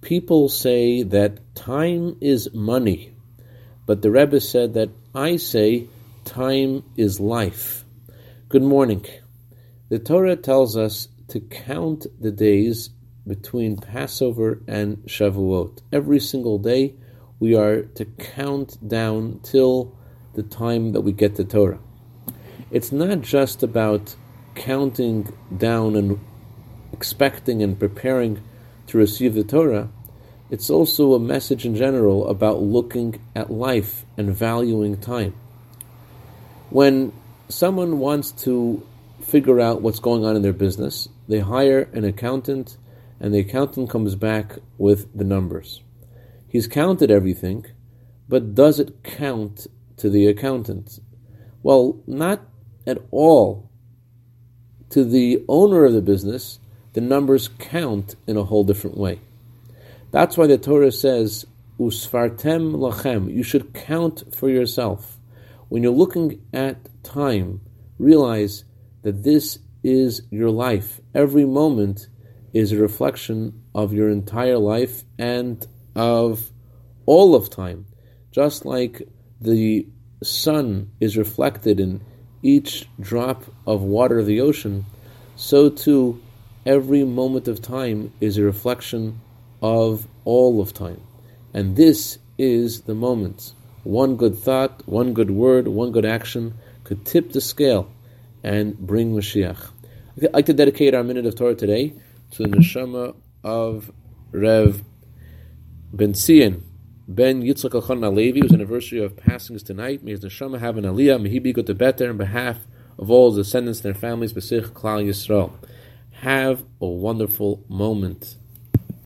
people say that time is money, but the Rebbe said that I say time is life. Good morning. The Torah tells us to count the days between Passover and Shavuot. Every single day, we are to count down till the time that we get the Torah. It's not just about counting down and expecting and preparing to receive the Torah, it's also a message in general about looking at life and valuing time. When someone wants to figure out what's going on in their business, they hire an accountant, and the accountant comes back with the numbers. He's counted everything, but does it count to the accountant? Well, not at all. To the owner of the business, the numbers count in a whole different way. That's why the Torah says, Usfartem lachem, you should count for yourself. When you're looking at time, realize that this is your life. Every moment is a reflection of your entire life and of all of time. Just like the sun is reflected in each drop of water of the ocean, so too every moment of time is a reflection of all of time. And this is the moment. One good thought, one good word, one good action could tip the scale and bring Mashiach. I'd like to dedicate our minute of Torah today to the neshama of Reb Ben Sion, Ben Yitzchak Elchanan Alevi, whose anniversary of passing is tonight. May his neshama have an aliyah. May he be good to better on behalf of all his descendants and their families, Besich Klal Yisrael. Have a wonderful moment